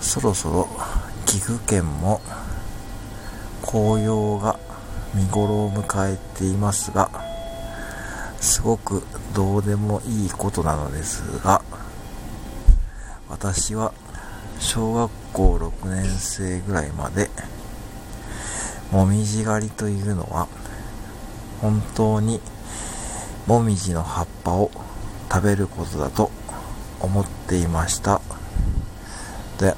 そろそろ岐阜県も紅葉が見頃を迎えていますがすごくどうでもいいことなのですが私は小学校6年生ぐらいまでもみじ狩りというのは本当にもみじの葉っぱを食べることだと思っていました。で